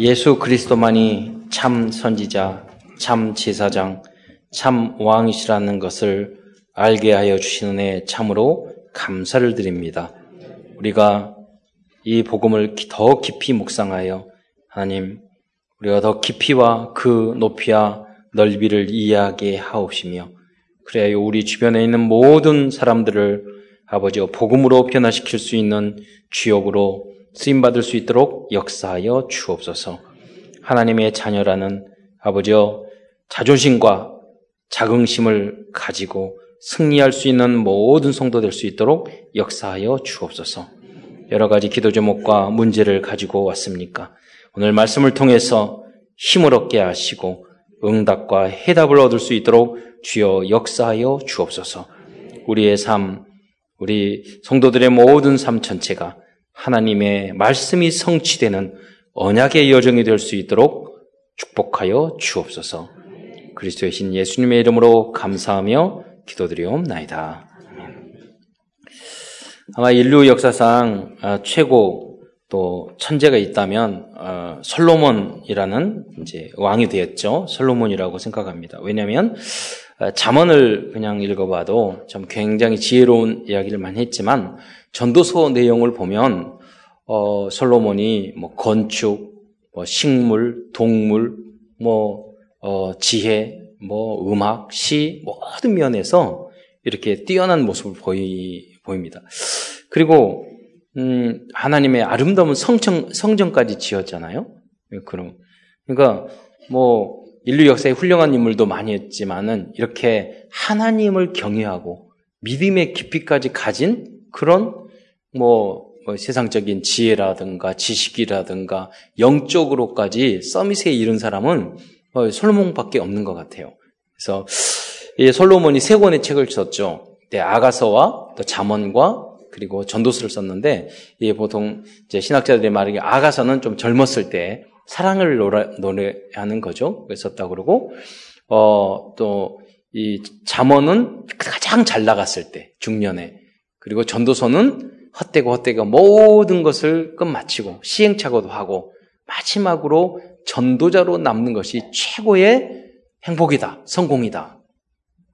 예수 그리스도만이 참 선지자, 참 제사장, 참 왕이시라는 것을 알게 하여 주시는 애 참으로 감사를 드립니다. 우리가 이 복음을 더 깊이 묵상하여 하나님 우리가 더 깊이와 그 높이와 넓이를 이해하게 하옵시며 그래야 우리 주변에 있는 모든 사람들을 아버지와 복음으로 변화시킬 수 있는 주역으로 쓰임 받을 수 있도록 역사하여 주옵소서. 하나님의 자녀라는 아버지여 자존심과 자긍심을 가지고 승리할 수 있는 모든 성도 될 수 있도록 역사하여 주옵소서. 여러 가지 기도 제목과 문제를 가지고 왔습니까? 오늘 말씀을 통해서 힘을 얻게 하시고 응답과 해답을 얻을 수 있도록 주여 역사하여 주옵소서. 우리의 삶, 우리 성도들의 모든 삶 전체가 하나님의 말씀이 성취되는 언약의 여정이 될 수 있도록 축복하여 주옵소서. 그리스도의 신 예수님의 이름으로 감사하며 기도드리옵나이다. 아마 인류 역사상 아, 최고 또 천재가 있다면 어, 솔로몬이라는 이제 왕이 되었죠. 솔로몬이라고 생각합니다. 왜냐하면 아, 잠언을 그냥 읽어봐도 좀 굉장히 지혜로운 이야기를 많이 했지만 전도서 내용을 보면 어, 솔로몬이 뭐 건축, 뭐 식물, 동물, 뭐 어, 지혜, 뭐 음악, 시 모든 면에서 이렇게 뛰어난 모습을 보이, 보입니다. 그리고 음, 하나님의 아름다운 성청, 성전까지 지었잖아요. 그럼 그러니까 뭐 인류 역사에 훌륭한 인물도 많이 했지만은 이렇게 하나님을 경외하고 믿음의 깊이까지 가진 그런 뭐, 뭐 세상적인 지혜라든가 지식이라든가 영적으로까지 서밋에 이른 사람은 어, 솔로몬밖에 없는 것 같아요. 그래서 이 솔로몬이 세 권의 책을 썼죠. 네, 아가서와 또 잠언과 그리고 전도서를 썼는데 이 보통 이제 신학자들이 말하기 아가서는 좀 젊었을 때 사랑을 노래, 노래하는 거죠. 그랬었다 그러고 어, 또 이 잠언은 가장 잘 나갔을 때 중년에 그리고 전도서는 헛되고 헛되고 모든 것을 끝마치고 시행착오도 하고 마지막으로 전도자로 남는 것이 최고의 행복이다, 성공이다.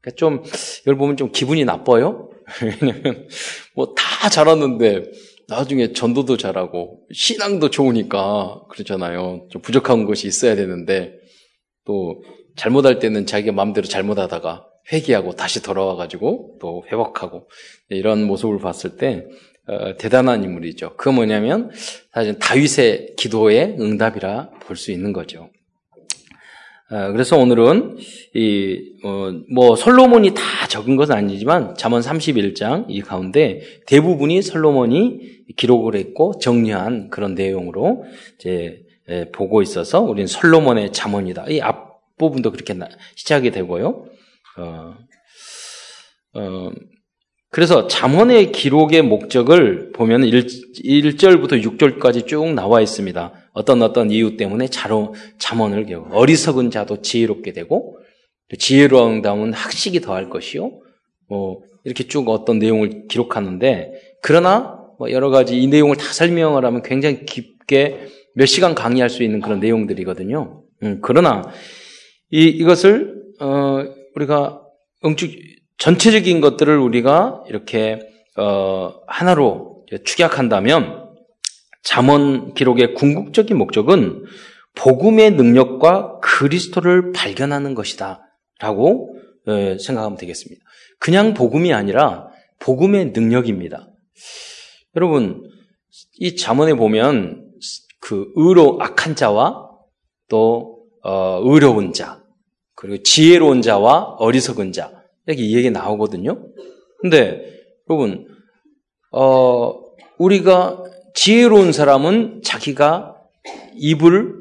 그러니까 좀, 이걸 보면 좀 기분이 나빠요? 왜냐면, 뭐 다 잘하는데, 나중에 전도도 잘하고, 신앙도 좋으니까, 그렇잖아요. 좀 부족한 것이 있어야 되는데, 또, 잘못할 때는 자기가 마음대로 잘못하다가, 회개하고 다시 돌아와가지고, 또 회복하고, 이런 모습을 봤을 때, 어, 대단한 인물이죠. 그 뭐냐면, 사실 다윗의 기도의 응답이라 볼 수 있는 거죠. 어, 그래서 오늘은 이, 어, 뭐 솔로몬이 다 적은 것은 아니지만 잠언 31장 이 가운데 대부분이 솔로몬이 기록을 했고 정리한 그런 내용으로 이제 예, 보고 있어서 우리는 솔로몬의 잠언이다. 이 앞부분도 그렇게 시작이 되고요. 어, 어, 그래서 잠언의 기록의 목적을 보면 1, 1절부터 6절까지 쭉 나와 있습니다. 어떤 어떤 이유 때문에 자로, 잠언을 기록. 어리석은 자도 지혜롭게 되고 지혜로운 다음은 학식이 더할 것이요. 뭐 이렇게 쭉 어떤 내용을 기록하는데 그러나 뭐 여러 가지 이 내용을 다 설명을 하면 굉장히 깊게 몇 시간 강의할 수 있는 그런 내용들이거든요. 음, 그러나 이 이것을 어, 우리가 응축 전체적인 것들을 우리가 이렇게 어, 하나로 축약한다면 잠언 기록의 궁극적인 목적은 복음의 능력과 그리스도를 발견하는 것이다라고 어, 생각하면 되겠습니다. 그냥 복음이 아니라 복음의 능력입니다. 여러분 이 잠언에 보면 그 의로 악한 자와 또 어, 의로운 자 그리고 지혜로운 자와 어리석은 자 이렇게 이 얘기 나오거든요. 근데 여러분 어, 우리가 지혜로운 사람은 자기가 입을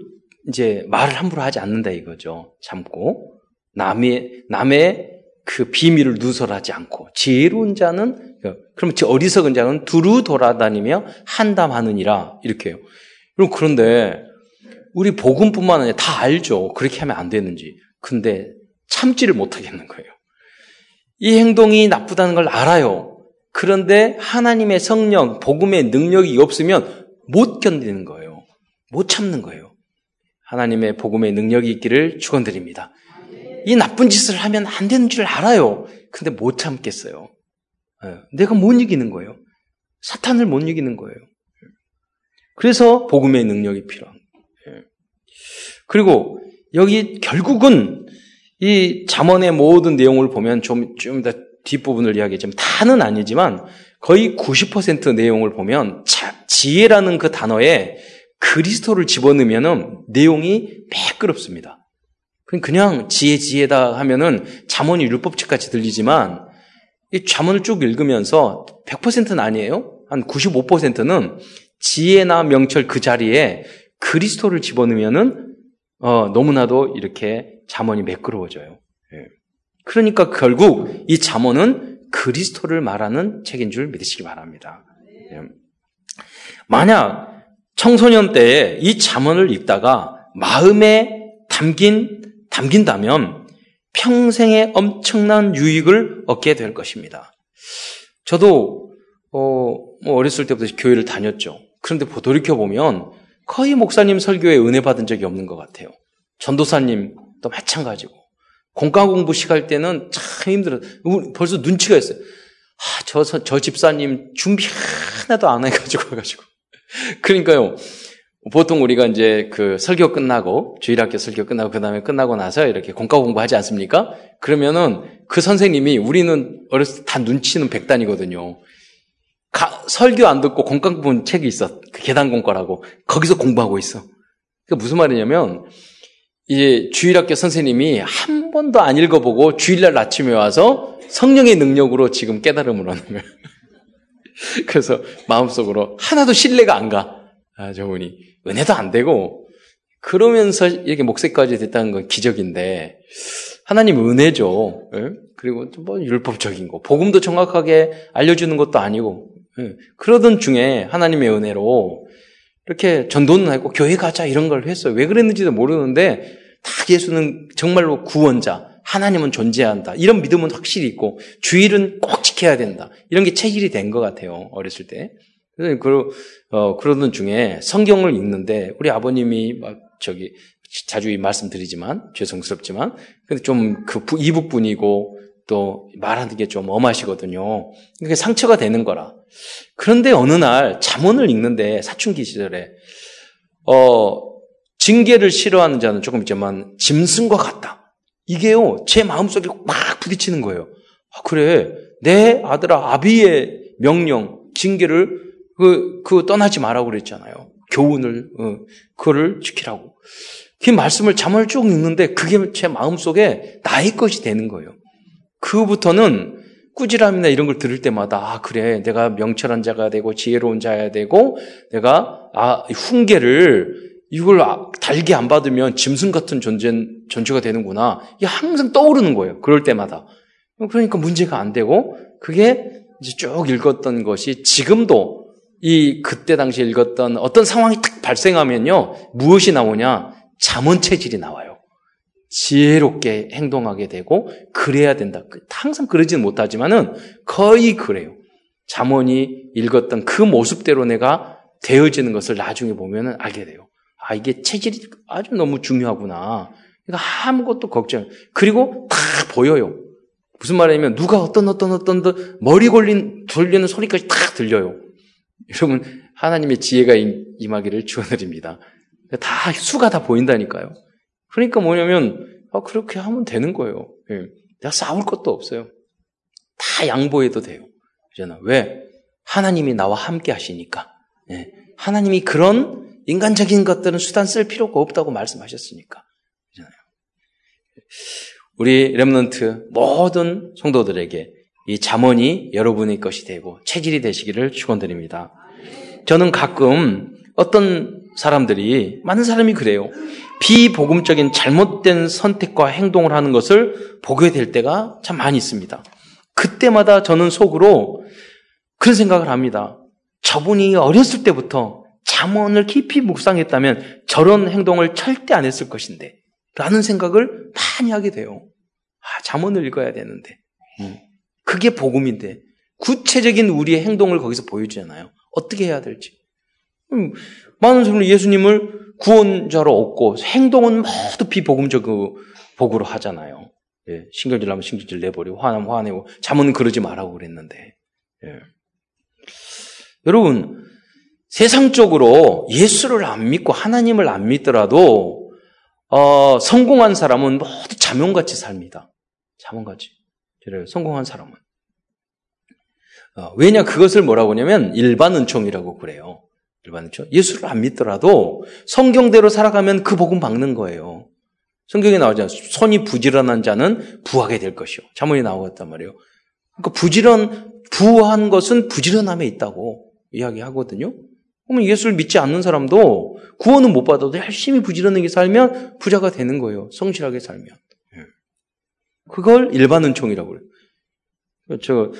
이제 말을 함부로 하지 않는다 이거죠. 참고 남의 남의 그 비밀을 누설하지 않고 지혜로운 자는 그럼 어리석은 자는 두루 돌아다니며 한담하느니라 이렇게요. 그럼 그런데 우리 복음뿐만 아니라 다 알죠. 그렇게 하면 안 되는지. 근데 참지를 못하겠는 거예요. 이 행동이 나쁘다는 걸 알아요. 그런데 하나님의 성령, 복음의 능력이 없으면 못 견디는 거예요. 못 참는 거예요. 하나님의 복음의 능력이 있기를 축원드립니다. 이 나쁜 짓을 하면 안 되는 줄 알아요. 근데 못 참겠어요. 예, 내가 못 이기는 거예요. 사탄을 못 이기는 거예요. 그래서 복음의 능력이 필요한 거예요. 예. 그리고 여기 결국은 이 잠언의 모든 내용을 보면 좀, 좀더 뒷부분을 이야기했지만 다는 아니지만 거의 90% 내용을 보면 자, 지혜라는 그 단어에 그리스도를 집어넣으면 내용이 매끄럽습니다. 그냥 지혜 지혜다 하면은 잠언이 율법책 같이 들리지만 이 잠언을 쭉 읽으면서 100%는 아니에요. 한 95%는 지혜나 명철 그 자리에 그리스도를 집어넣으면은 어, 너무나도 이렇게 잠언이 매끄러워져요. 예. 그러니까 결국 이 잠언은 그리스도를 말하는 책인 줄 믿으시기 바랍니다. 예. 만약 청소년 때에 이 잠언을 읽다가 마음에 담긴 담긴다면 평생에 엄청난 유익을 얻게 될 것입니다. 저도 어, 뭐 어렸을 때부터 교회를 다녔죠. 그런데 돌이켜 보면 거의 목사님 설교에 은혜 받은 적이 없는 것 같아요. 전도사님 도 마찬가지고 공과 공부 시갈 때는 참 힘들어. 벌써 눈치가 있어요. 아, 저, 저 집사님 준비 하나도 안 해가지고 와가지고. 그러니까요. 보통 우리가 이제 그 설교 끝나고 주일학교 설교 끝나고 그 다음에 끝나고 나서 이렇게 공과 공부하지 않습니까? 그러면은 그 선생님이 우리는 어렸을 때 다 눈치는 백단이거든요. 가, 설교 안 듣고 공과 공부 책이 있어. 그 계단 공과라고 거기서 공부하고 있어. 그 무슨 말이냐면 이제 주일학교 선생님이 한 번도 안 읽어보고 주일날 아침에 와서 성령의 능력으로 지금 깨달음을 하는 거예요. 그래서 마음속으로 하나도 신뢰가 안 가. 아, 저분이. 은혜도 안 되고, 그러면서 이렇게 목색까지 됐다는 건 기적인데, 하나님 은혜죠. 예? 그리고 뭐 율법적인 거. 복음도 정확하게 알려주는 것도 아니고, 예? 그러던 중에 하나님의 은혜로 이렇게 전도는 하고 교회 가자 이런 걸 했어요. 왜 그랬는지도 모르는데, 다 예수는 정말로 구원자, 하나님은 존재한다. 이런 믿음은 확실히 있고, 주일은 꼭 지켜야 된다. 이런 게 체질이 된 것 같아요. 어렸을 때. 그, 어, 그러던 중에 성경을 읽는데 우리 아버님이 막 저기 자주 말씀드리지만 죄송스럽지만 근데 좀 그 이북 분이고 또 말하는 게 좀 엄하시거든요. 그게 상처가 되는 거라. 그런데 어느 날 잠언을 읽는데 사춘기 시절에 어 징계를 싫어하는 자는 조금 있지만 짐승과 같다. 이게요 제 마음속에 막 부딪히는 거예요. 아, 그래 내 아들아 아비의 명령 징계를 그, 그 떠나지 말라고 그랬잖아요. 교훈을, 어, 그거를 지키라고. 그 말씀을 잠을 쭉 읽는데 그게 제 마음속에 나의 것이 되는 거예요. 그부터는 꾸지람이나 이런 걸 들을 때마다 아 그래 내가 명철한 자가 되고 지혜로운 자야 되고 내가 아 훈계를 이걸 아, 달게 안 받으면 짐승 같은 존재 존재가 되는구나. 이게 항상 떠오르는 거예요. 그럴 때마다. 그러니까 문제가 안 되고 그게 이제 쭉 읽었던 것이 지금도 이 그때 당시에 읽었던 어떤 상황이 딱 발생하면요. 무엇이 나오냐? 잠언 체질이 나와요. 지혜롭게 행동하게 되고 그래야 된다. 그, 항상 그러지는 못하지만은 거의 그래요. 잠언이 읽었던 그 모습대로 내가 되어지는 것을 나중에 보면은 알게 돼요. 아, 이게 체질이 아주 너무 중요하구나. 그러니까 아무것도 걱정. 그리고 다 보여요. 무슨 말이냐면 누가 어떤 어떤 어떤 머리 걸린 돌리는 소리까지 다 들려요. 여러분 하나님의 지혜가 임하기를 축원드립니다. 다 수가 다 보인다니까요. 그러니까 뭐냐면 아, 그렇게 하면 되는 거예요. 예. 내가 싸울 것도 없어요. 다 양보해도 돼요. 그잖아. 왜? 하나님이 나와 함께 하시니까. 예. 하나님이 그런 인간적인 것들은 수단 쓸 필요가 없다고 말씀하셨으니까. 그잖아요. 우리 렘넌트 모든 성도들에게 이 잠언이 여러분의 것이 되고 체질이 되시기를 축원드립니다. 저는 가끔 어떤 사람들이 많은 사람이 그래요. 비복음적인 잘못된 선택과 행동을 하는 것을 보게 될 때가 참 많이 있습니다. 그때마다 저는 속으로 그런 생각을 합니다. 저분이 어렸을 때부터 잠언을 깊이 묵상했다면 저런 행동을 절대 안 했을 것인데 라는 생각을 많이 하게 돼요. 아, 잠언을 읽어야 되는데. 음. 그게 복음인데 구체적인 우리의 행동을 거기서 보여주잖아요. 어떻게 해야 될지. 음, 많은 사람은 예수님을 구원자로 얻고 행동은 모두 비복음적 복으로 하잖아요. 예, 신경질 나면 신경질 내버리고 화나면 화내고 잠은 그러지 말라고 그랬는데 예. 여러분 세상적으로 예수를 안 믿고 하나님을 안 믿더라도 어, 성공한 사람은 모두 자명같이 삽니다. 자명같이. 성공한 사람은. 어, 왜냐 그것을 뭐라고 하냐면 일반 은총이라고 그래요. 은총. 예수를 안 믿더라도 성경대로 살아가면 그 복음 받는 거예요. 성경에 나오잖아요. 손이 부지런한 자는 부하게 될 것이요. 자문이 나오었단 말이에요. 그러니까 부지런, 부한 것은 부지런함에 있다고 이야기하거든요. 그러면 예수를 믿지 않는 사람도 구원은 못 받아도 열심히 부지런하게 살면 부자가 되는 거예요. 성실하게 살면. 예. 그걸 일반 은총이라고 그래요. 저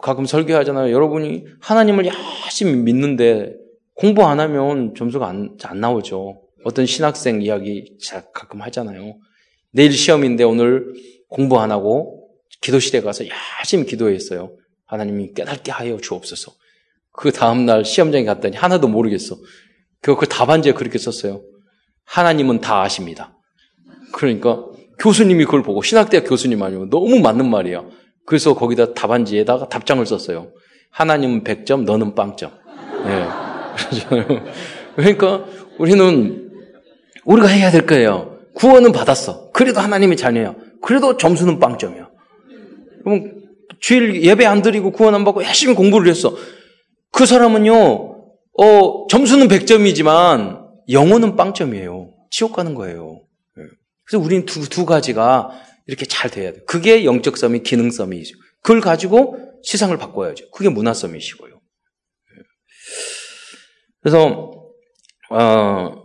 가끔 설교하잖아요. 여러분이 하나님을 열심히 믿는데 공부 안 하면 점수가 안, 안 나오죠. 어떤 신학생 이야기 가끔 하잖아요. 내일 시험인데 오늘 공부 안 하고 기도실에 가서 열심히 기도했어요. 하나님이 깨닫게 하여 주옵소서. 그 다음날 시험장에 갔더니 하나도 모르겠어. 그, 그 답안지에 그렇게 썼어요. 하나님은 다 아십니다. 그러니까 교수님이 그걸 보고 신학대학 교수님 아니면 너무 맞는 말이야. 그래서 거기다 답안지에다가 답장을 썼어요. 하나님은 100점, 너는 빵점. 네. 그러니까 우리는 우리가 해야 될 거예요. 구원은 받았어. 그래도 하나님이 자녀야. 그래도 점수는 빵점이야. 그럼 주일 예배 안 드리고 구원 안 받고 열심히 공부를 했어. 그 사람은요, 어, 점수는 100점이지만 영혼은 빵점이에요. 지옥 가는 거예요. 예. 그래서 우리는 두, 두 가지가 이렇게 잘 돼야 돼요. 그게 영적 썸이 기능 썸이죠. 그걸 가지고 세상을 바꿔야죠. 그게 문화 썸이시고요. 예. 그래서, 어,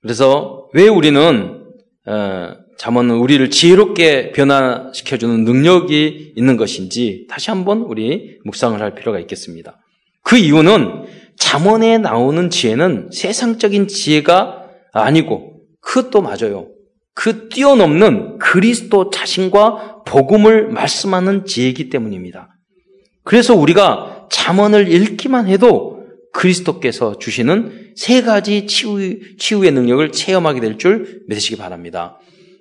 그래서 왜 우리는 어, 잠언은 우리를 지혜롭게 변화시켜주는 능력이 있는 것인지 다시 한번 우리 묵상을 할 필요가 있겠습니다. 그 이유는 잠언에 나오는 지혜는 세상적인 지혜가 아니고 그것도 맞아요. 그 뛰어넘는 그리스도 자신과 복음을 말씀하는 지혜이기 때문입니다. 그래서 우리가 잠언을 읽기만 해도 그리스도께서 주시는 세 가지 치유, 치유의 능력을 체험하게 될 줄 믿으시기 바랍니다.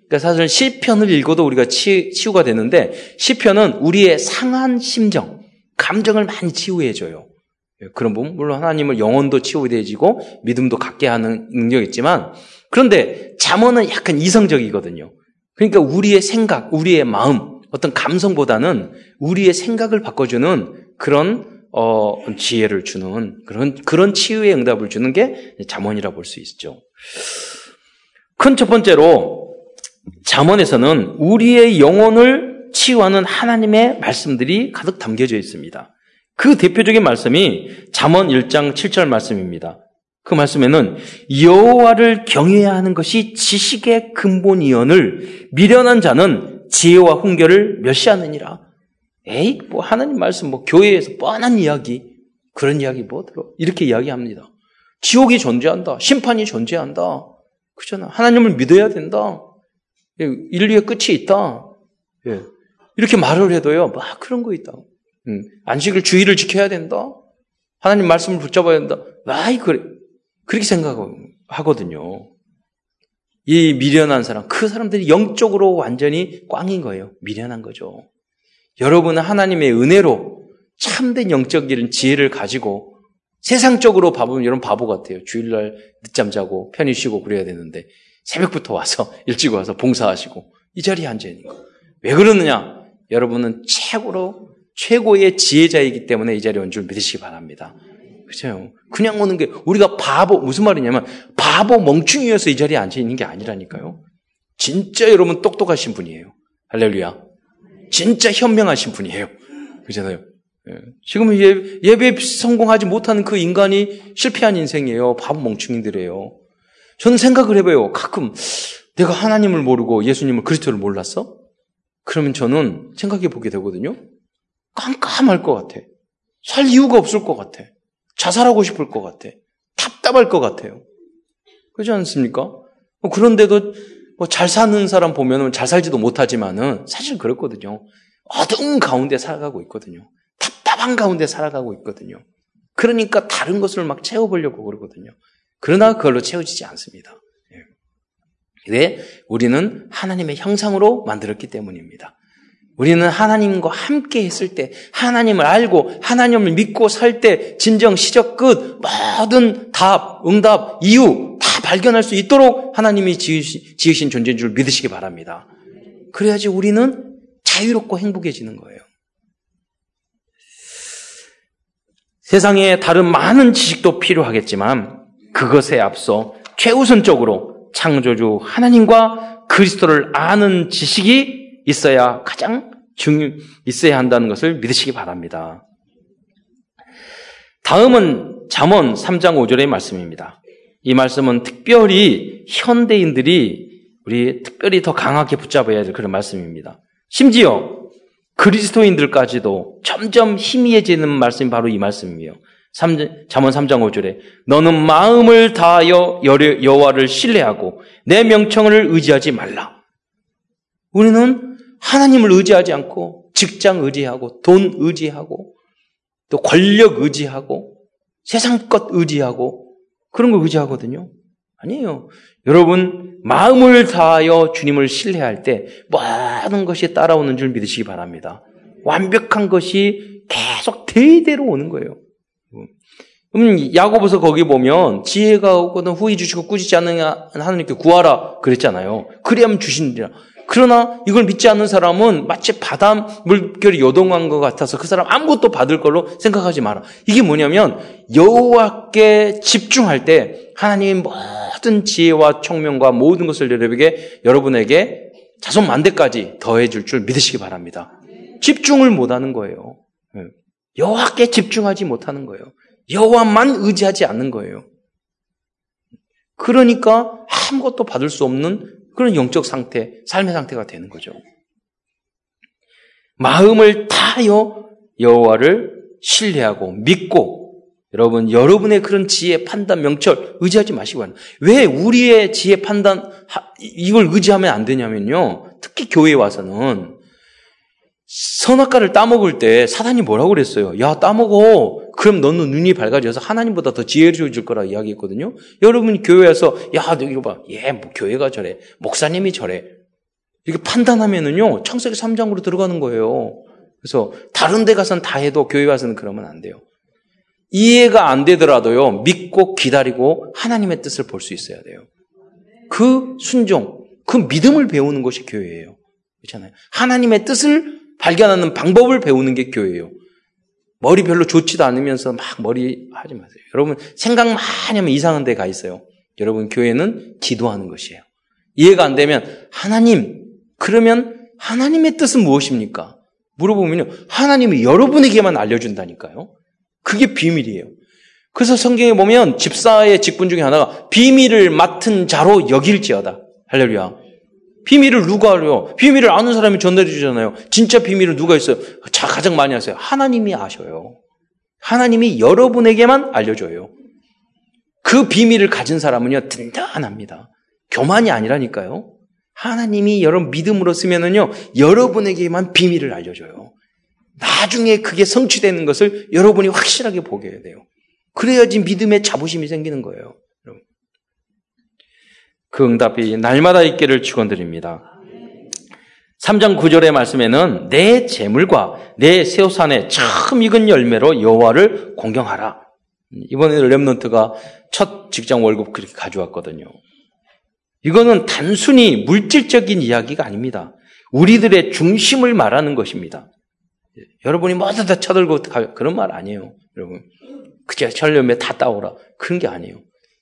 그러니까 사실 시편을 읽어도 우리가 치, 치유가 되는데 시편은 우리의 상한 심정, 감정을 많이 치유해 줘요. 예, 그런 부분 물론 하나님을 영혼도 치유되지고 믿음도 갖게 하는 능력이 있지만 그런데 잠언은 약간 이성적이거든요. 그러니까 우리의 생각, 우리의 마음, 어떤 감성보다는 우리의 생각을 바꿔주는 그런 어, 지혜를 주는 그런 그런 치유의 응답을 주는 게 잠언이라 볼 수 있죠. 큰 첫 번째로 잠언에서는 우리의 영혼을 치유하는 하나님의 말씀들이 가득 담겨져 있습니다. 그 대표적인 말씀이 잠언 1장 7절 말씀입니다. 그 말씀에는 여호와를 경외해야 하는 것이 지식의 근본이언을 미련한 자는 지혜와 훈계를 멸시하느니라. 에이, 뭐 하나님 말씀, 뭐 교회에서 뻔한 이야기, 그런 이야기 뭐 들어? 이렇게 이야기합니다. 지옥이 존재한다. 심판이 존재한다. 그잖아. 하나님을 믿어야 된다. 예, 인류의 끝이 있다. 예. 이렇게 말을 해도요, 막 그런 거 있다. 음, 안식을 주의를 지켜야 된다. 하나님 말씀을 붙잡아야 된다. 아이, 그래. 그렇게 생각하거든요. 이 미련한 사람, 그 사람들이 영적으로 완전히 꽝인 거예요. 미련한 거죠. 여러분은 하나님의 은혜로 참된 영적 이런 지혜를 가지고 세상적으로 바보면 여러분 바보 같아요. 주일날 늦잠 자고 편히 쉬고 그래야 되는데 새벽부터 와서 일찍 와서 봉사하시고 이 자리에 앉아 있는 거. 왜 그러느냐? 여러분은 최고로 최고의 지혜자이기 때문에 이 자리에 온 줄 믿으시기 바랍니다. 그죠? 그냥 오는 게 우리가 바보 무슨 말이냐면 바보 멍충이어서 이 자리에 앉아 있는 게 아니라니까요. 진짜 여러분 똑똑하신 분이에요. 할렐루야. 진짜 현명하신 분이에요. 그잖아요. 예. 지금 예, 예배 성공하지 못하는 그 인간이 실패한 인생이에요. 바보 멍충이들이에요. 저는 생각을 해봐요. 가끔 내가 하나님을 모르고 예수님을 그리스도를 몰랐어? 그러면 저는 생각해 보게 되거든요. 깜깜할 것 같아. 살 이유가 없을 것 같아. 자살하고 싶을 것 같아. 답답할 것 같아요. 그렇지 않습니까? 그런데도 뭐 잘 사는 사람 보면은 잘 살지도 못하지만은 사실 그렇거든요. 어두운 가운데 살아가고 있거든요. 답답한 가운데 살아가고 있거든요. 그러니까 다른 것을 막 채워보려고 그러거든요. 그러나 그걸로 채워지지 않습니다. 예. 왜? 우리는 하나님의 형상으로 만들었기 때문입니다. 우리는 하나님과 함께 했을 때, 하나님을 알고, 하나님을 믿고 살 때, 진정, 시적, 끝, 모든 답, 응답, 이유 다 발견할 수 있도록 하나님이 지으신, 존재인 줄 믿으시기 바랍니다. 그래야지 우리는 자유롭고 행복해지는 거예요. 세상에 다른 많은 지식도 필요하겠지만, 그것에 앞서 최우선적으로 창조주 하나님과 그리스도를 아는 지식이 있어야 가장 중 있어야 한다는 것을 믿으시기 바랍니다. 다음은 잠언 3장 5절의 말씀입니다. 이 말씀은 특별히 현대인들이 우리 특별히 더 강하게 붙잡아야 될 그런 말씀입니다. 심지어 그리스도인들까지도 점점 희미해지는 말씀이 바로 이 말씀이에요. 3, 잠언 3장 5절에 너는 마음을 다하여 여호와를 신뢰하고 내 명청을 의지하지 말라. 우리는 하나님을 의지하지 않고 직장 의지하고 돈 의지하고 또 권력 의지하고 세상 것 의지하고 그런 걸 의지하거든요. 아니에요. 여러분 마음을 다하여 주님을 신뢰할 때 모든 것이 따라오는 줄 믿으시기 바랍니다. 완벽한 것이 계속 대대로 오는 거예요. 음, 야고보서 거기 보면 지혜가 없거든 후히 주시고 꾸짖지 않는 하나님께 구하라 그랬잖아요. 그래야만 주신다. 그러나 이걸 믿지 않는 사람은 마치 바다 물결이 요동한 것 같아서 그 사람 아무것도 받을 걸로 생각하지 마라. 이게 뭐냐면 여호와께 집중할 때 하나님이 모든 지혜와 총명과 모든 것을 여러분에게 여러분에게 자손 만대까지 더해 줄 줄 믿으시기 바랍니다. 집중을 못 하는 거예요. 예. 여호와께 집중하지 못하는 거예요. 여호와만 의지하지 않는 거예요. 그러니까 아무것도 받을 수 없는 그런 영적 상태, 삶의 상태가 되는 거죠. 마음을 다하여 여호와를 신뢰하고 믿고 여러분 여러분의 그런 지혜, 판단, 명철 의지하지 마시고. 왜 우리의 지혜, 판단 이걸 의지하면 안 되냐면요. 특히 교회에 와서는 선악과를 따먹을 때 사단이 뭐라고 그랬어요? 야, 따먹어. 그럼 너는 눈이 밝아져서 하나님보다 더 지혜로워질 거라 이야기했거든요. 여러분 교회에서 야, 너 이거 봐. 얘, 뭐 교회가 저래. 목사님이 저래. 이렇게 판단하면은요, 창세기 3장으로 들어가는 거예요. 그래서 다른 데 가서는 다 해도 교회 와서는 그러면 안 돼요. 이해가 안 되더라도요, 믿고 기다리고 하나님의 뜻을 볼 수 있어야 돼요. 그 순종, 그 믿음을 배우는 것이 교회예요. 그렇잖아요. 하나님의 뜻을 발견하는 방법을 배우는 게 교회예요. 머리 별로 좋지도 않으면서 막 머리 하지 마세요. 여러분 생각 많이 하면 이상한 데 가 있어요. 여러분 교회는 기도하는 것이에요. 이해가 안 되면 하나님 그러면 하나님의 뜻은 무엇입니까? 물어보면요. 하나님이 여러분에게만 알려준다니까요. 그게 비밀이에요. 그래서 성경에 보면 집사의 직분 중에 하나가 비밀을 맡은 자로 여길지어다. 할렐루야. 비밀을 누가 알아요? 비밀을 아는 사람이 전달해 주잖아요. 진짜 비밀을 누가 있어요? 자, 가장 많이 하세요. 하나님이 아셔요. 하나님이 여러분에게만 알려줘요. 그 비밀을 가진 사람은요, 든든합니다. 교만이 아니라니까요. 하나님이 여러분 믿음으로 쓰면은요, 여러분에게만 비밀을 알려줘요. 나중에 그게 성취되는 것을 여러분이 확실하게 보게 돼요. 그래야지 믿음의 자부심이 생기는 거예요. 그 응답이 날마다 있기를 축원드립니다. 3장 9절의 말씀에는 내 재물과 내 세우산의 처음 익은 열매로 여호와를 공경하라. 이번에 렘넌트가 첫 직장 월급 그렇게 가져왔거든요. 이거는 단순히 물질적인 이야기가 아닙니다. 우리들의 중심을 말하는 것입니다. 여러분이 모두 다 쳐들고 그런 말 아니에요. 여러분. 그저 철렴에 다 따오라. 그런 게 아니에요.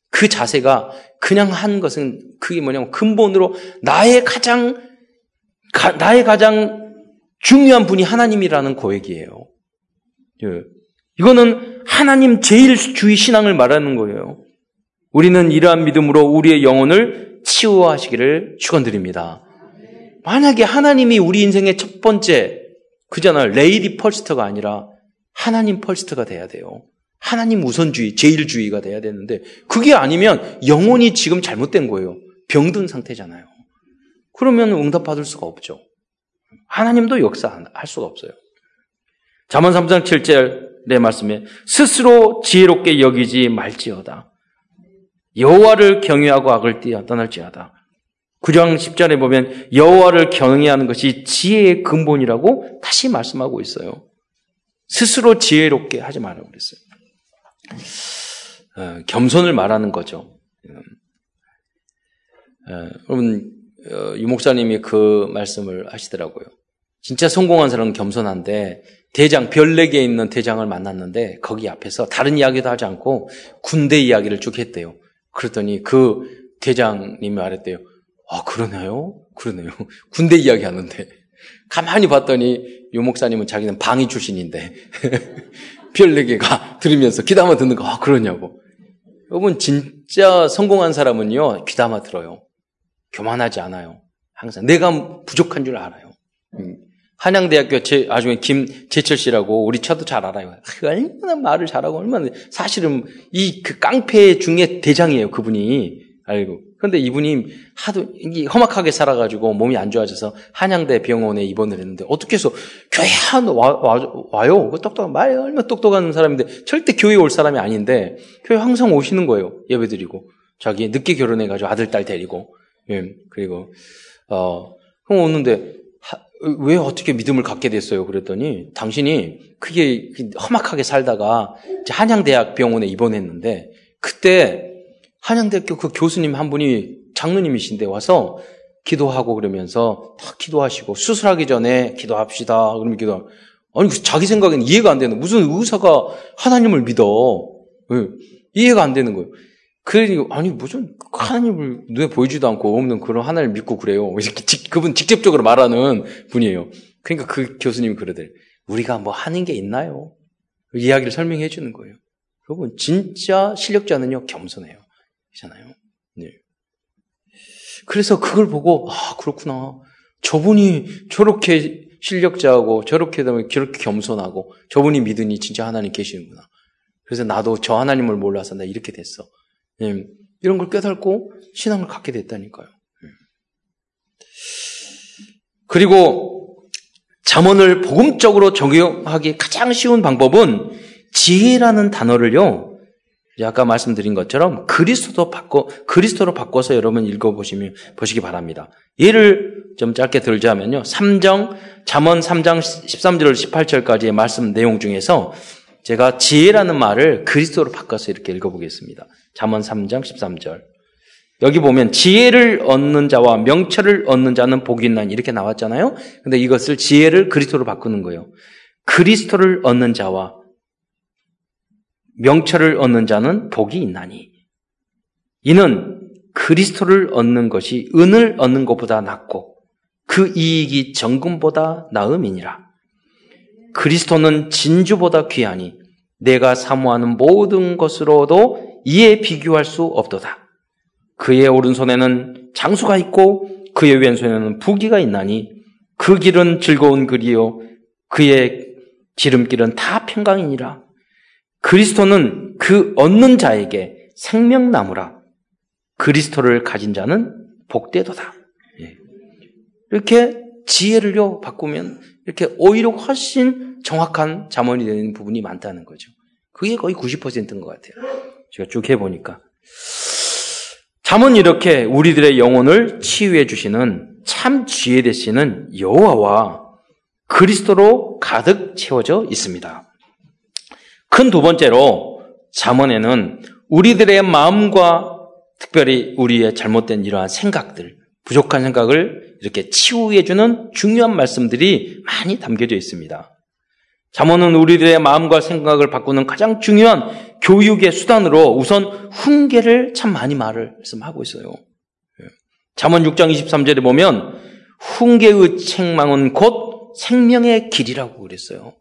그 자세가 그냥 한 것은 그게 뭐냐면 근본으로 나의 가장 가, 나의 가장 중요한 분이 하나님이라는 고백이에요. 예. 이거는 하나님 제일주의 신앙을 말하는 거예요. 우리는 이러한 믿음으로 우리의 영혼을 치유하시기를 축원드립니다. 만약에 하나님이 우리 인생의 첫 번째 그잖아요. 레이디 펄스터가 아니라 하나님 펄스터가 돼야 돼요. 하나님 우선주의, 제일주의가 돼야 되는데 그게 아니면 영혼이 지금 잘못된 거예요. 병든 상태잖아요. 그러면 응답받을 수가 없죠. 하나님도 역사할 수가 없어요. 잠언 3장 7절의 말씀에 스스로 지혜롭게 여기지 말지어다. 여호와를 경외하고 악을 떠날지어다. 9장 10절에 보면 여호와를 경외하는 것이 지혜의 근본이라고 다시 말씀하고 있어요. 스스로 지혜롭게 하지 말라고 그랬어요. 어, 겸손을 말하는 거죠. 어, 여러분 어, 유 목사님이 그 말씀을 하시더라고요. 진짜 성공한 사람은 겸손한데 대장 별 4개 있는 대장을 만났는데 거기 앞에서 다른 이야기도 하지 않고 군대 이야기를 쭉 했대요. 그랬더니 그 대장님이 말했대요. 아 그러나요? 그러네요. 군대 이야기 하는데 가만히 봤더니 유 목사님은 자기는 방위 출신인데 별 4개가 들으면서 귀담아 듣는 거, 아, 그러냐고. 여러분, 진짜 성공한 사람은요, 귀담아 들어요. 교만하지 않아요. 항상. 내가 부족한 줄 알아요. 음. 한양대학교 제, 나중에 김재철 씨라고 우리 처도 잘 알아요. 얼마나 말을 잘하고 얼마나 사실은 이 그 깡패 중에 대장이에요. 그분이 알고. 그런데 이분이 하도 험악하게 살아가지고 몸이 안 좋아져서 한양대 병원에 입원을 했는데 어떻게 해서 교회 한 와, 와, 와요. 그 똑똑한 말 얼마나 똑똑한 사람인데 절대 교회 올 사람이 아닌데 교회 항상 오시는 거예요. 예배드리고 자기 늦게 결혼해가지고 아들 딸 데리고 예, 그리고 어 그럼 오는데 하, 왜 어떻게 믿음을 갖게 됐어요? 그랬더니 당신이 그게 험악하게 살다가 한양대학 병원에 입원했는데 그때 한양대학교 그 교수님 한 분이 장로님이신데 와서 기도하고 그러면서 다 기도하시고 수술하기 전에 기도합시다. 그러면 기도. 아니 자기 생각에는 이해가 안 되는 무슨 의사가 하나님을 믿어? 네. 이해가 안 되는 거예요. 그러니 아니 무슨 하나님을 눈에 보이지도 않고 없는 그런 하나님을 믿고 그래요. 그분 직접적으로 말하는 분이에요. 그러니까 그 교수님이 그러더래. 우리가 뭐 하는 게 있나요? 이야기를 설명해 주는 거예요. 여러분 진짜 실력자는요 겸손해요. 잖아요. 네. 그래서 그걸 보고 아 그렇구나. 저분이 저렇게 실력자하고 저렇게 되면 저렇게 겸손하고 저분이 믿으니 진짜 하나님 계시는구나. 그래서 나도 저 하나님을 몰라서 나 이렇게 됐어. 네. 이런 걸 깨닫고 신앙을 갖게 됐다니까요. 네. 그리고 잠언을 복음적으로 적용하기 가장 쉬운 방법은 지혜라는 단어를요 아까 말씀드린 것처럼 그리스도도 바꿔 그리스도로 바꿔서 여러분 읽어 보시면 보시기 바랍니다. 예를 좀 짧게 들자면요. 3정 잠언 3장 13절 18절까지의 말씀 내용 중에서 제가 지혜라는 말을 그리스도로 바꿔서 이렇게 읽어 보겠습니다. 잠언 3장 13절. 여기 보면 지혜를 얻는 자와 명철을 얻는 자는 복이 있나니 이렇게 나왔잖아요. 근데 이것을 지혜를 그리스도로 바꾸는 거예요. 그리스도를 얻는 자와 명철을 얻는 자는 복이 있나니 이는 그리스도를 얻는 것이 은을 얻는 것보다 낫고 그 이익이 정금보다 나음이니라. 그리스도는 진주보다 귀하니 내가 사모하는 모든 것으로도 이에 비교할 수 없도다. 그의 오른손에는 장수가 있고 그의 왼손에는 부기가 있나니 그 길은 즐거운 길이요 그의 지름길은 다 평강이니라. 그리스도는 그 얻는 자에게 생명나무라. 그리스도를 가진 자는 복되도다. 예. 이렇게 지혜를요 바꾸면 이렇게 오히려 훨씬 정확한 자문이 되는 부분이 많다는 거죠. 그게 거의 90%인 것 같아요. 제가 쭉 해보니까. 잠은 이렇게 우리들의 영혼을 치유해 주시는 참 지혜 되시는 여호와와 그리스도로 가득 채워져 있습니다. 큰 두 번째로 잠언에는 우리들의 마음과 특별히 우리의 잘못된 이러한 생각들, 부족한 생각을 이렇게 치유해주는 중요한 말씀들이 많이 담겨져 있습니다. 잠언은 우리들의 마음과 생각을 바꾸는 가장 중요한 교육의 수단으로 우선 훈계를 참 많이 말씀하고 있어요. 잠언 6장 23절에 보면 훈계의 책망은 곧 생명의 길이라고 그랬어요.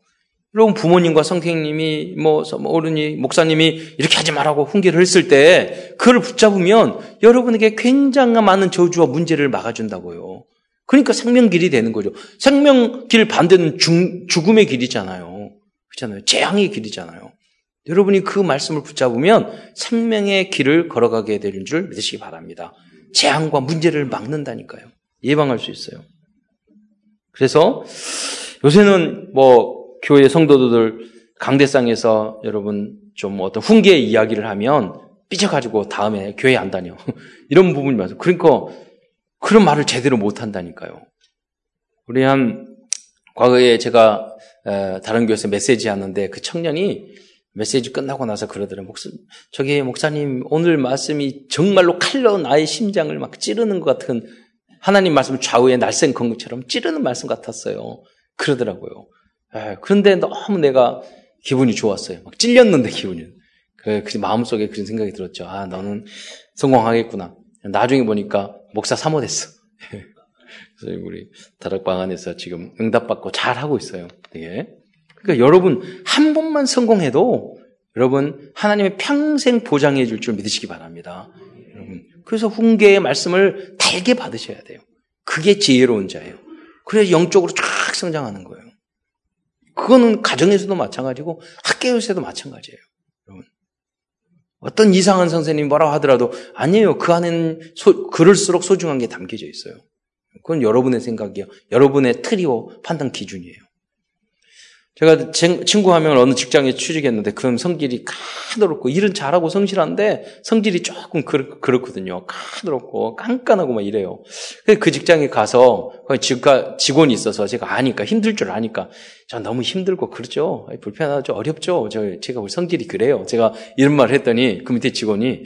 여러분 부모님과 선생님이 뭐, 뭐 어른이 목사님이 이렇게 하지 말라고 훈계를 했을 때 그걸 붙잡으면 여러분에게 굉장히 많은 저주와 문제를 막아준다고요. 그러니까 생명길이 되는 거죠. 생명길 반대는 중, 죽음의 길이잖아요. 그렇잖아요. 재앙의 길이잖아요. 여러분이 그 말씀을 붙잡으면 생명의 길을 걸어가게 되는 줄 믿으시기 바랍니다. 재앙과 문제를 막는다니까요. 예방할 수 있어요. 그래서 요새는 뭐 교회 성도들 강대상에서 여러분 좀 어떤 훈계 이야기를 하면 삐져가지고 다음에 교회 안 다녀. 이런 부분이 많아요. 그러니까 그런 말을 제대로 못 한다니까요. 우리 한 과거에 제가 다른 교회에서 메시지 하는데 그 청년이 메시지 끝나고 나서 그러더래요. 목사, 저기 목사님 오늘 말씀이 정말로 칼로 나의 심장을 막 찌르는 것 같은 하나님 말씀 좌우에 날쌘 건것처럼 찌르는 말씀 같았어요. 그러더라고요. 에, 그런데 너무 내가 기분이 좋았어요. 막 찔렸는데 기분이. 그, 그 마음속에 그런 생각이 들었죠. 아, 너는 성공하겠구나. 나중에 보니까 목사 사모 됐어. 그래서 우리 다락방 안에서 지금 응답받고 잘 하고 있어요. 되게. 그러니까 여러분 한 번만 성공해도 여러분 하나님의 평생 보장해 줄 줄 믿으시기 바랍니다. 여러분 그래서 훈계의 말씀을 달게 받으셔야 돼요. 그게 지혜로운 자예요. 그래야 영적으로 쫙 성장하는 거예요. 그거는 가정에서도 마찬가지고 학교에서도 마찬가지예요. 여러분. 어떤 이상한 선생님이 뭐라고 하더라도 아니에요. 그 안에는 소, 그럴수록 소중한 게 담겨져 있어요. 그건 여러분의 생각이요. 여러분의 트리오 판단 기준이에요. 제가 친구 한 명을 어느 직장에 취직했는데 그럼 성질이 까다롭고 일은 잘하고 성실한데 성질이 조금 그렇, 거든요 까다롭고 깐깐하고 막 이래요. 그 직장에 가서 직원이 있어서 제가 아니까 힘들 줄 아니까 저 너무 힘들고 그렇죠. 불편하죠. 어렵죠. 저 제가 성질이 그래요. 제가 이런 말을 했더니 그 밑에 직원이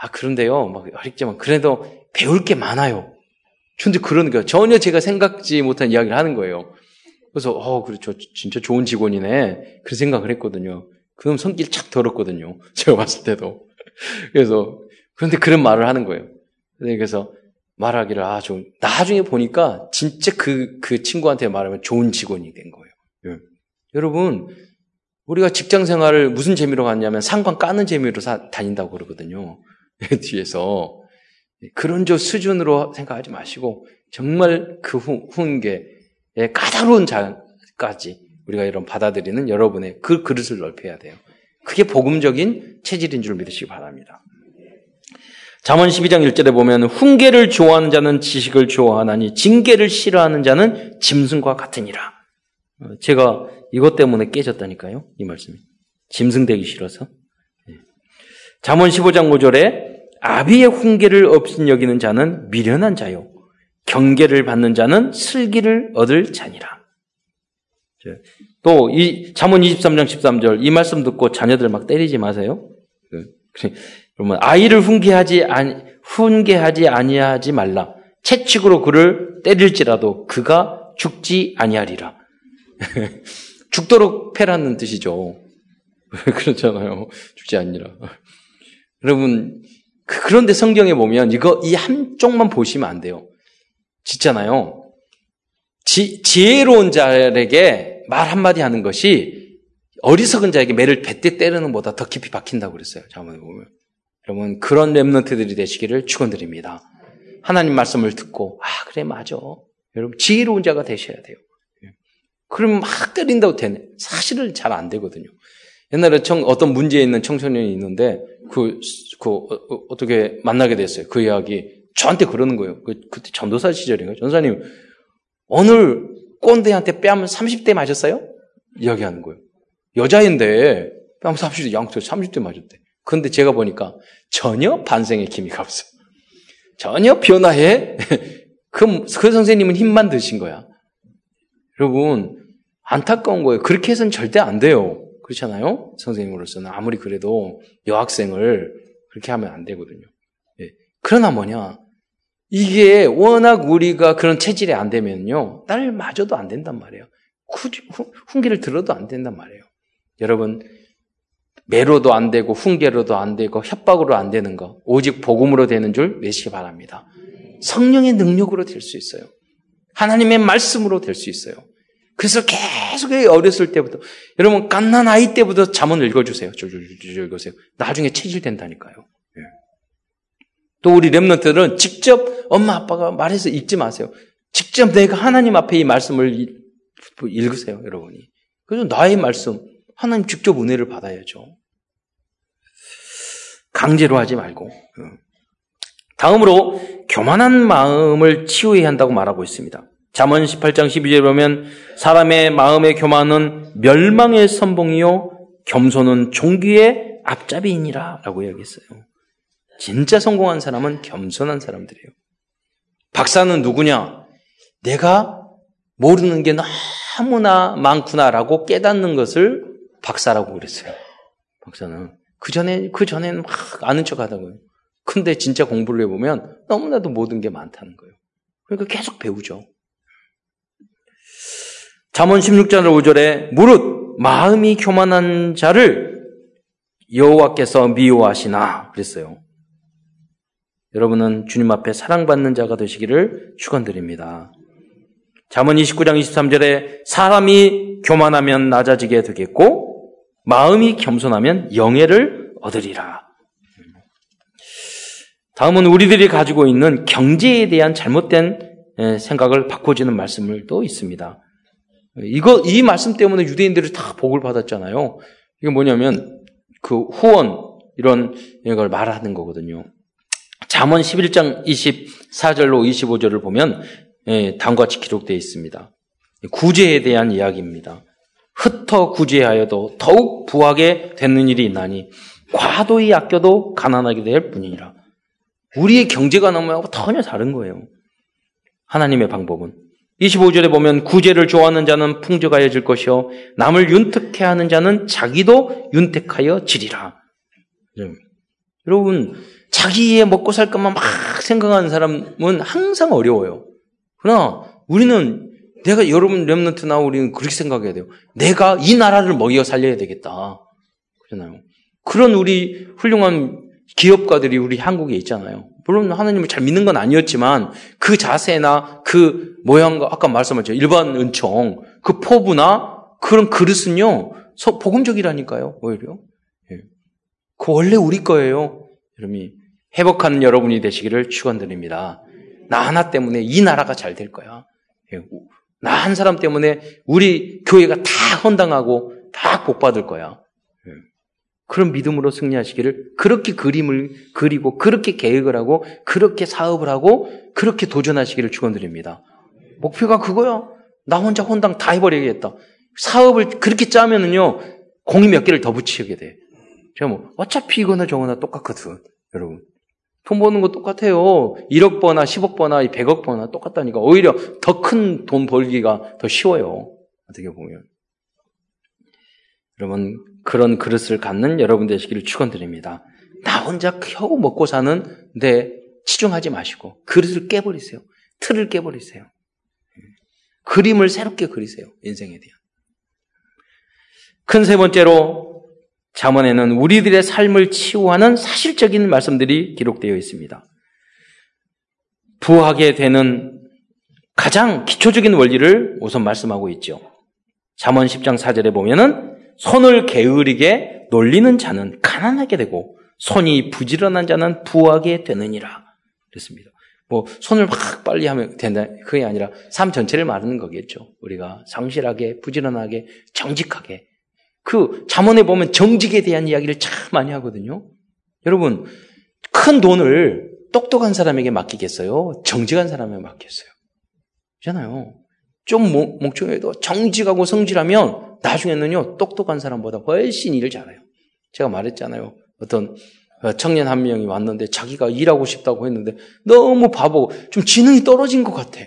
아 그런데요. 막 어렵지만 그래도 배울 게 많아요. 근데 그러니까 전혀 제가 생각지 못한 이야기를 하는 거예요. 그래서 어 그렇죠 진짜 좋은 직원이네 그 생각을 했거든요. 그럼 성질 착 더럽거든요. 제가 봤을 때도. 그래서 그런데 그런 말을 하는 거예요. 그래서 말하기를 아좀 나중에 보니까 진짜 그그 그 친구한테 말하면 좋은 직원이 된 거예요. 예. 여러분 우리가 직장 생활을 무슨 재미로 갔냐면 상관 까는 재미로 사, 다닌다고 그러거든요. 뒤에서 그런 저 수준으로 생각하지 마시고 정말 그 후, 훈계 예, 까다로운 자까지 우리가 이런 받아들이는 여러분의 그 그릇을 넓혀야 돼요. 그게 복음적인 체질인 줄 믿으시기 바랍니다. 잠언 12장 1절에 보면 훈계를 좋아하는 자는 지식을 좋아하나니 징계를 싫어하는 자는 짐승과 같으니라. 어, 제가 이것 때문에 깨졌다니까요. 이 말씀이. 짐승되기 싫어서. 예. 잠언 15장 5절에 아비의 훈계를 없인 여기는 자는 미련한 자요. 경계를 받는 자는 슬기를 얻을 자니라. 또, 이, 잠언 23장 13절, 이 말씀 듣고 자녀들 막 때리지 마세요. 그러면, 아이를 훈계하지, 아니, 훈계하지 아니하지 말라. 채찍으로 그를 때릴지라도 그가 죽지 아니하리라. 죽도록 패라는 뜻이죠. 그렇잖아요. 죽지 아니라. 여러분, 그, 그런데 성경에 보면 이거, 이 한쪽만 보시면 안 돼요. 짓잖아요. 지, 지혜로운 자에게 말 한마디 하는 것이 어리석은 자에게 매를 배때 때리는 것보다 더 깊이 박힌다고 그랬어요. 자문에 보면. 여러분, 그런 랩런트들이 되시기를 축원드립니다. 하나님 말씀을 듣고, 아, 그래, 맞아. 여러분, 지혜로운 자가 되셔야 돼요. 예. 그럼 막 때린다고 되네. 사실은 잘 안 되거든요. 옛날에 청, 어떤 문제에 있는 청소년이 있는데, 그, 그, 어, 떻게 만나게 됐어요. 그 이야기. 저한테 그러는 거예요. 그, 그때 전도사 시절인가요? 전사님, 오늘 꼰대한테 뺨 30대 맞았어요? 이야기하는 거예요. 여자인데 뺨 30대, 양쪽 30대 맞았대. 그런데 제가 보니까 전혀 반성의 기미가 없어요. 전혀 변화해. 그, 그 선생님은 힘만 드신 거야. 여러분, 안타까운 거예요. 그렇게 해서는 절대 안 돼요. 그렇잖아요? 선생님으로서는. 아무리 그래도 여학생을 그렇게 하면 안 되거든요. 예. 그러나 뭐냐. 이게 워낙 우리가 그런 체질이 안 되면요. 딸 마저도 안 된단 말이에요. 훈계를 들어도 안 된단 말이에요. 여러분, 매로도 안 되고, 훈계로도 안 되고, 협박으로 안 되는 거, 오직 복음으로 되는 줄 내시기 바랍니다. 성령의 능력으로 될 수 있어요. 하나님의 말씀으로 될 수 있어요. 그래서 계속 어렸을 때부터, 여러분, 갓난 아이 때부터 잠언을 읽어주세요. 줄줄줄 읽으세요. 나중에 체질 된다니까요. 또 우리 랩런트들은 직접 엄마 아빠가 말해서 읽지 마세요. 직접 내가 하나님 앞에 이 말씀을 읽으세요, 여러분이. 그래서 나의 말씀, 하나님 직접 은혜를 받아야죠. 강제로 하지 말고. 다음으로 교만한 마음을 치유해야 한다고 말하고 있습니다. 잠언 18장 12절에 보면 사람의 마음의 교만은 멸망의 선봉이요 겸손은 종기의 앞잡이이니라 라고 이야기했어요. 진짜 성공한 사람은 겸손한 사람들이에요. 박사는 누구냐? 내가 모르는 게 너무나 많구나라고 깨닫는 것을 박사라고 그랬어요. 박사는. 그 전에, 그 전에는 막 아는 척 하다고요. 근데 진짜 공부를 해보면 너무나도 모든 게 많다는 거예요. 그러니까 계속 배우죠. 잠언 16장 5절에 무릇 마음이 교만한 자를 여호와께서 미워하시나 그랬어요. 여러분은 주님 앞에 사랑받는 자가 되시기를 축원드립니다. 잠언 29장 23절에 사람이 교만하면 낮아지게 되겠고 마음이 겸손하면 영예를 얻으리라. 다음은 우리들이 가지고 있는 경제에 대한 잘못된 생각을 바꿔주는 말씀을 또 있습니다. 이거 이 말씀 때문에 유대인들이 다 복을 받았잖아요. 이게 뭐냐면 그 후원 이런 걸 말하는 거거든요. 잠언 11장 24절로 25절을 보면 예, 다음과 같이 기록되어 있습니다. 구제에 대한 이야기입니다. 흩어 구제하여도 더욱 부하게 되는 일이 있나니 과도히 아껴도 가난하게 될 뿐이니라. 우리의 경제가 너무하고 전혀 다른 거예요. 하나님의 방법은 25절에 보면 구제를 좋아하는 자는 풍족하여 질 것이요 남을 윤택해 하는 자는 자기도 윤택하여 지리라. 여러분 자기의 먹고 살 것만 막 생각하는 사람은 항상 어려워요. 그러나 우리는 내가 여러분 렘넌트 나 우리는 그렇게 생각해야 돼요. 내가 이 나라를 먹여 살려야 되겠다. 그러나요? 그런 우리 훌륭한 기업가들이 우리 한국에 있잖아요. 물론 하나님을 잘 믿는 건 아니었지만 그 자세나 그 모양과 아까 말씀하셨죠. 일반 은총, 그 포부나 그런 그릇은요. 복음적이라니까요. 오히려. 예. 그 원래 우리 거예요. 여러분이 회복하는 여러분이 되시기를 축원드립니다. 나 하나 때문에 이 나라가 잘 될 거야. 예. 나한 사람 때문에 우리 교회가 다 헌당하고 다 복받을 거야. 그런 믿음으로 승리하시기를 그렇게 그림을 그리고 그렇게 계획을 하고 그렇게 사업을 하고 그렇게 도전하시기를 축원드립니다. 목표가 그거야. 나 혼자 혼당 다 해버리겠다. 사업을 그렇게 짜면은요 공이 몇 개를 더 붙이게 돼. 제가 뭐 어차피 이거나 저거나 똑같거든, 여러분. 돈 버는 거 똑같아요. 1억 버나 10억 버나 100억 버나 똑같다니까. 오히려 더 큰 돈 벌기가 더 쉬워요. 어떻게 보면. 여러분, 그런 그릇을 갖는 여러분 되시기를 축원드립니다. 나 혼자 겨우 먹고 사는데 치중하지 마시고 그릇을 깨버리세요. 틀을 깨버리세요. 그림을 새롭게 그리세요. 인생에 대한. 큰 세 번째로 잠언에는 우리들의 삶을 치유하는 사실적인 말씀들이 기록되어 있습니다. 부하게 되는 가장 기초적인 원리를 우선 말씀하고 있죠. 잠언 10장 4절에 보면은 손을 게으르게 놀리는 자는 가난하게 되고 손이 부지런한 자는 부하게 되느니라. 그랬습니다. 뭐 손을 막 빨리 하면 된다. 그게 아니라 삶 전체를 말하는 거겠죠. 우리가 성실하게, 부지런하게, 정직하게. 그 잠언에 보면 정직에 대한 이야기를 참 많이 하거든요. 여러분 큰 돈을 똑똑한 사람에게 맡기겠어요? 정직한 사람에게 맡겼어요. 그잖아요. 좀 멍청해도 정직하고 성실하면 나중에는요, 똑똑한 사람보다 훨씬 일을 잘해요. 제가 말했잖아요. 어떤 청년 한 명이 왔는데 자기가 일하고 싶다고 했는데 너무 바보, 좀 지능이 떨어진 것 같아.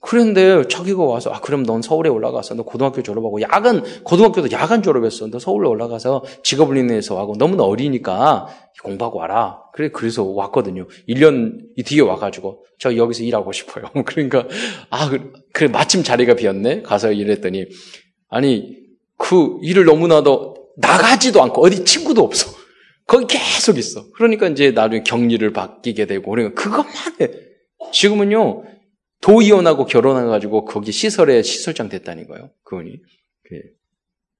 그런데 자기가 와서 아 그럼 넌 서울에 올라가서 너 고등학교 졸업하고 야간 고등학교도 야간 졸업했어. 너 서울에 올라가서 직업훈련에서 하고 너무나 어리니까 공부하고 와라. 그래 그래서 왔거든요. 1년 뒤에 와가지고 저 여기서 일하고 싶어요. 그러니까 아 그래 마침 자리가 비었네. 가서 일했더니 아니, 그 일을 너무나도 나가지도 않고 어디 친구도 없어. 거기 계속 있어. 그러니까 이제 나중에 격리를 바뀌게 되고, 그러니까 그것만 해. 지금은요, 도의원하고 결혼해가지고 거기 시설에 시설장 됐다는 거예요. 그분이.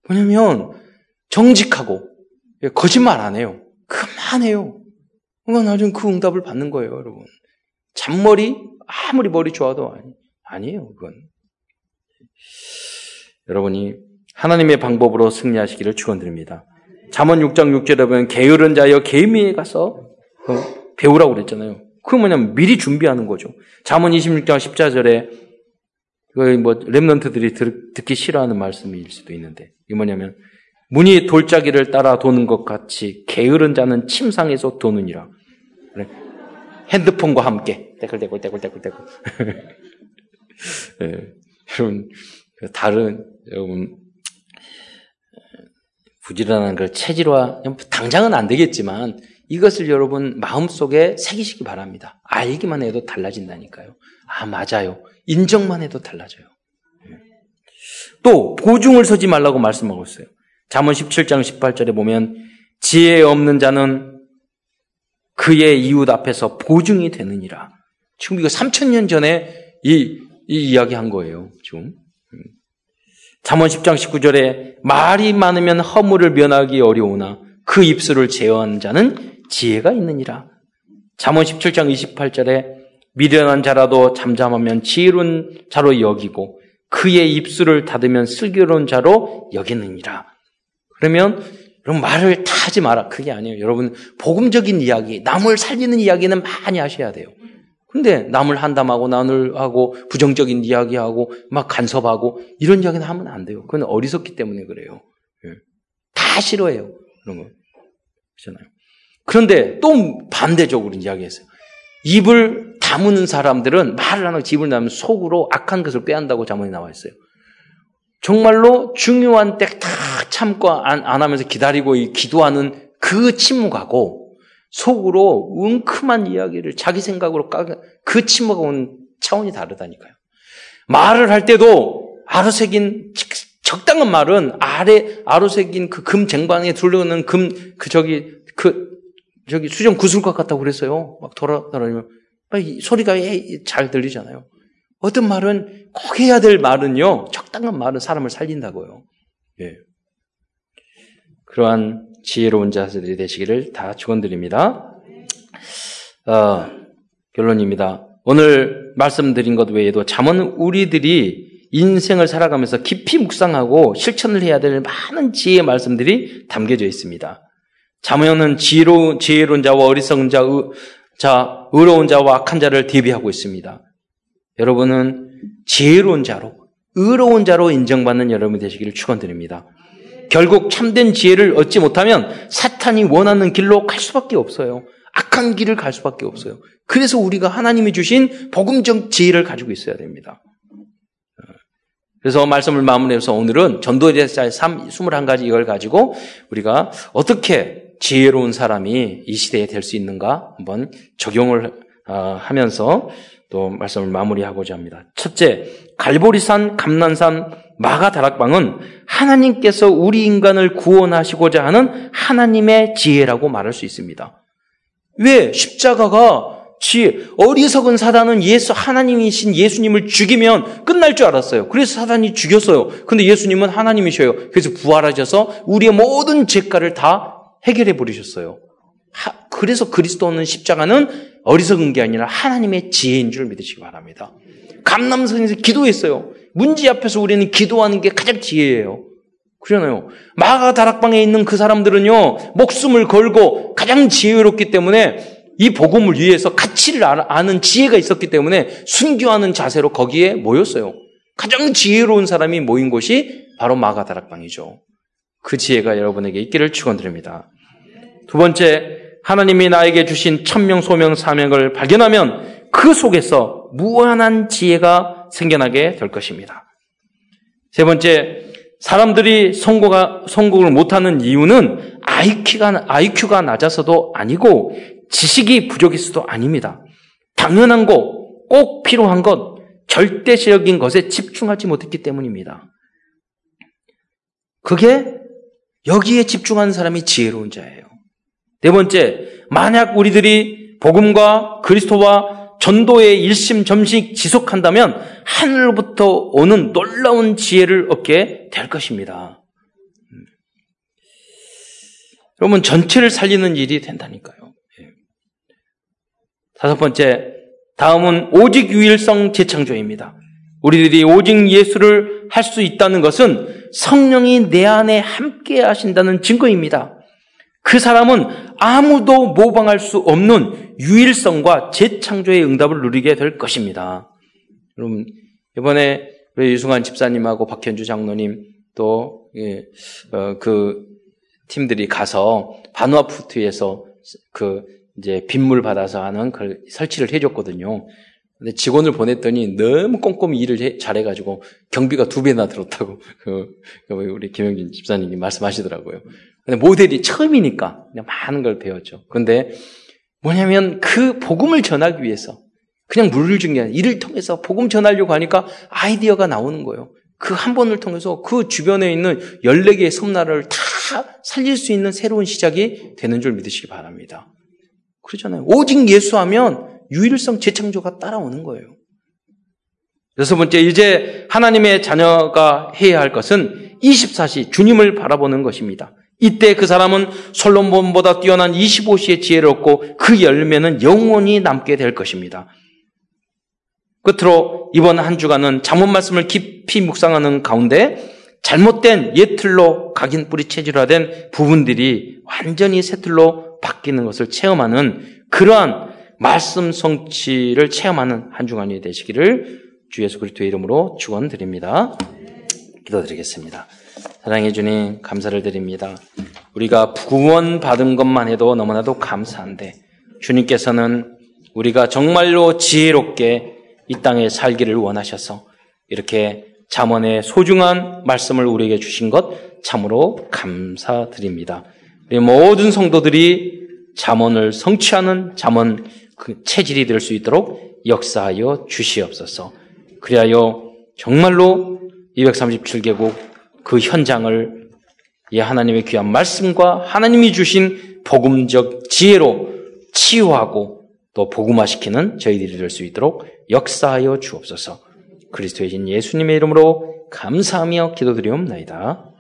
뭐냐면, 정직하고, 거짓말 안 해요. 그만해요. 그러니까 나중에 그 응답을 받는 거예요, 여러분. 잔머리, 아무리 머리 좋아도 아니, 아니에요, 그건. 여러분이 하나님의 방법으로 승리하시기를 축원드립니다. 잠언 6장 6절에 보면 게으른 자여 개미에 가서 어, 배우라고 그랬잖아요. 그게 뭐냐면 미리 준비하는 거죠. 잠언 26장 14절에 그뭐 랩런트들이 듣기 싫어하는 말씀일 수도 있는데 이게 뭐냐면 문이 돌짜기를 따라 도는 것 같이 게으른 자는 침상에서 도느니라. 그래. 핸드폰과 함께 떼글떼글떼글떼글떼글. 네, 여러분 그 다른 여러분 부지런한 걸 체질화 당장은 안 되겠지만 이것을 여러분 마음속에 새기시기 바랍니다. 알기만 해도 달라진다니까요. 아 맞아요. 인정만 해도 달라져요. 예. 또 보증을 서지 말라고 말씀하고 있어요. 잠언 17장 18절에 보면 지혜 없는 자는 그의 이웃 앞에서 보증이 되느니라. 지금 이거 3천년 전에 이, 이 이야기 한 거예요. 지금. 잠언 10장 19절에 말이 많으면 허물을 면하기 어려우나 그 입술을 제어하는 자는 지혜가 있느니라. 잠언 17장 28절에 미련한 자라도 잠잠하면 지혜로운 자로 여기고 그의 입술을 닫으면 슬기로운 자로 여기느니라. 그러면 여러분 말을 다 하지 마라. 그게 아니에요. 여러분 복음적인 이야기, 남을 살리는 이야기는 많이 하셔야 돼요. 근데 남을 한담하고 남을 하고 부정적인 이야기하고 막 간섭하고 이런 이야기는 하면 안 돼요. 그건 어리석기 때문에 그래요. 예. 다 싫어해요. 그런 거. 그렇잖아요. 그런데 또 반대적으로 이야기했어요. 입을 다무는 사람들은 말을 안 하고 집을 담으면 속으로 악한 것을 빼한다고 자문이 나와 있어요. 정말로 중요한 때다 참고 안, 안 하면서 기다리고 기도하는 그 침묵하고 속으로 웅큼한 이야기를 자기 생각으로 까그 침묵하고는 차원이 다르다니까요. 말을 할 때도 아로색인 적당한 말은 아래 아로색인 그 금 쟁반에 둘러있는 금 그 저기 그 저기 수정 구슬 것 같다고 그랬어요. 막 돌아다니면 소리가 잘 들리잖아요. 어떤 말은 꼭 해야 될 말은요. 적당한 말은 사람을 살린다고요. 예. 그러한 지혜로운 자들이 되시기를 다 축원드립니다. 어, 결론입니다. 오늘 말씀드린 것 외에도 잠언 우리들이 인생을 살아가면서 깊이 묵상하고 실천을 해야 될 많은 지혜의 말씀들이 담겨져 있습니다. 잠언은 지혜로, 지혜로운 자와 어리석은 자, 의, 자, 의로운 자와 악한 자를 대비하고 있습니다. 여러분은 지혜로운 자로, 의로운 자로 인정받는 여러분이 되시기를 축원드립니다. 결국 참된 지혜를 얻지 못하면 사탄이 원하는 길로 갈 수밖에 없어요. 악한 길을 갈 수밖에 없어요. 그래서 우리가 하나님이 주신 복음적 지혜를 가지고 있어야 됩니다. 그래서 말씀을 마무리해서 오늘은 전도에 대해서 21가지 이걸 가지고 우리가 어떻게 지혜로운 사람이 이 시대에 될 수 있는가 한번 적용을 어, 하면서 또 말씀을 마무리하고자 합니다. 첫째, 갈보리산, 감난산, 마가 다락방은 하나님께서 우리 인간을 구원하시고자 하는 하나님의 지혜라고 말할 수 있습니다. 왜 십자가가 지 어리석은 사단은 예수 하나님이신 예수님을 죽이면 끝날 줄 알았어요. 그래서 사단이 죽였어요. 근데 예수님은 하나님이셔요. 그래서 부활하셔서 우리의 모든 죄가를 다 해결해 버리셨어요. 그래서 그리스도는 십자가는 어리석은 게 아니라 하나님의 지혜인 줄 믿으시기 바랍니다. 감남선에서 기도했어요. 문제 앞에서 우리는 기도하는 게 가장 지혜예요. 그러잖아요. 마가 다락방에 있는 그 사람들은요, 목숨을 걸고 가장 지혜롭기 때문에 이 복음을 위해서 가치를 아는 지혜가 있었기 때문에 순교하는 자세로 거기에 모였어요. 가장 지혜로운 사람이 모인 곳이 바로 마가 다락방이죠. 그 지혜가 여러분에게 있기를 축원드립니다. 두 번째, 하나님이 나에게 주신 천명, 소명, 사명을 발견하면 그 속에서 무한한 지혜가 생겨나게 될 것입니다. 세 번째, 사람들이 성공가, 성공을 못하는 이유는 IQ가, IQ가 낮아서도 아니고 지식이 부족해서도 아닙니다. 당연한 것, 꼭 필요한 것, 절대적인 것에 집중하지 못했기 때문입니다. 그게 여기에 집중하는 사람이 지혜로운 자예요. 네 번째, 만약 우리들이 복음과 그리스도와 전도의 일심점식 지속한다면 하늘로부터 오는 놀라운 지혜를 얻게 될 것입니다. 여러분 전체를 살리는 일이 된다니까요. 예. 다섯 번째, 다음은 오직 유일성 재창조입니다. 우리들이 오직 예수를 할 수 있다는 것은 성령이 내 안에 함께 하신다는 증거입니다. 그 사람은 아무도 모방할 수 없는 유일성과 재창조의 응답을 누리게 될 것입니다. 여러분, 이번에 우리 유승환 집사님하고 박현주 장로님 또그 예, 어, 그 팀들이 가서 바누아푸트에서 그 이제 빗물 받아서 하는 그 설치를 해줬거든요. 근데 직원을 보냈더니 너무 꼼꼼히 일을 해, 잘해가지고 경비가 두 배나 들었다고 그, 그 우리 김영진 집사님이 말씀하시더라고요. 근데 모델이 처음이니까 그냥 많은 걸 배웠죠. 그런데 뭐냐면 그 복음을 전하기 위해서 그냥 물을 준 게 아니라 이를 통해서 복음 전하려고 하니까 아이디어가 나오는 거예요. 그 한 번을 통해서 그 주변에 있는 14개의 섬나라를 다 살릴 수 있는 새로운 시작이 되는 줄 믿으시기 바랍니다. 그러잖아요. 오직 예수하면 유일성 재창조가 따라오는 거예요. 여섯 번째, 이제 하나님의 자녀가 해야 할 것은 24시 주님을 바라보는 것입니다. 이때 그 사람은 솔로몬보다 뛰어난 25시의 지혜를 얻고 그 열매는 영원히 남게 될 것입니다. 끝으로 이번 한 주간은 잠언 말씀을 깊이 묵상하는 가운데 잘못된 옛틀로 각인 뿌리 체질화된 부분들이 완전히 새 틀로 바뀌는 것을 체험하는 그러한 말씀 성취를 체험하는 한 주간이 되시기를 주 예수 그리스도의 이름으로 축원드립니다. 기도드리겠습니다. 사랑해 주님 감사를 드립니다. 우리가 구원 받은 것만 해도 너무나도 감사한데 주님께서는 우리가 정말로 지혜롭게 이 땅에 살기를 원하셔서 이렇게 잠언의 소중한 말씀을 우리에게 주신 것 참으로 감사드립니다. 우리 모든 성도들이 잠언을 성취하는 잠언 그 체질이 될 수 있도록 역사하여 주시옵소서. 그리하여 정말로 237개국 그 현장을 이 하나님의 귀한 말씀과 하나님이 주신 복음적 지혜로 치유하고 또 복음화시키는 저희들이 될 수 있도록 역사하여 주옵소서. 그리스도의 신 예수님의 이름으로 감사하며 기도드리옵나이다.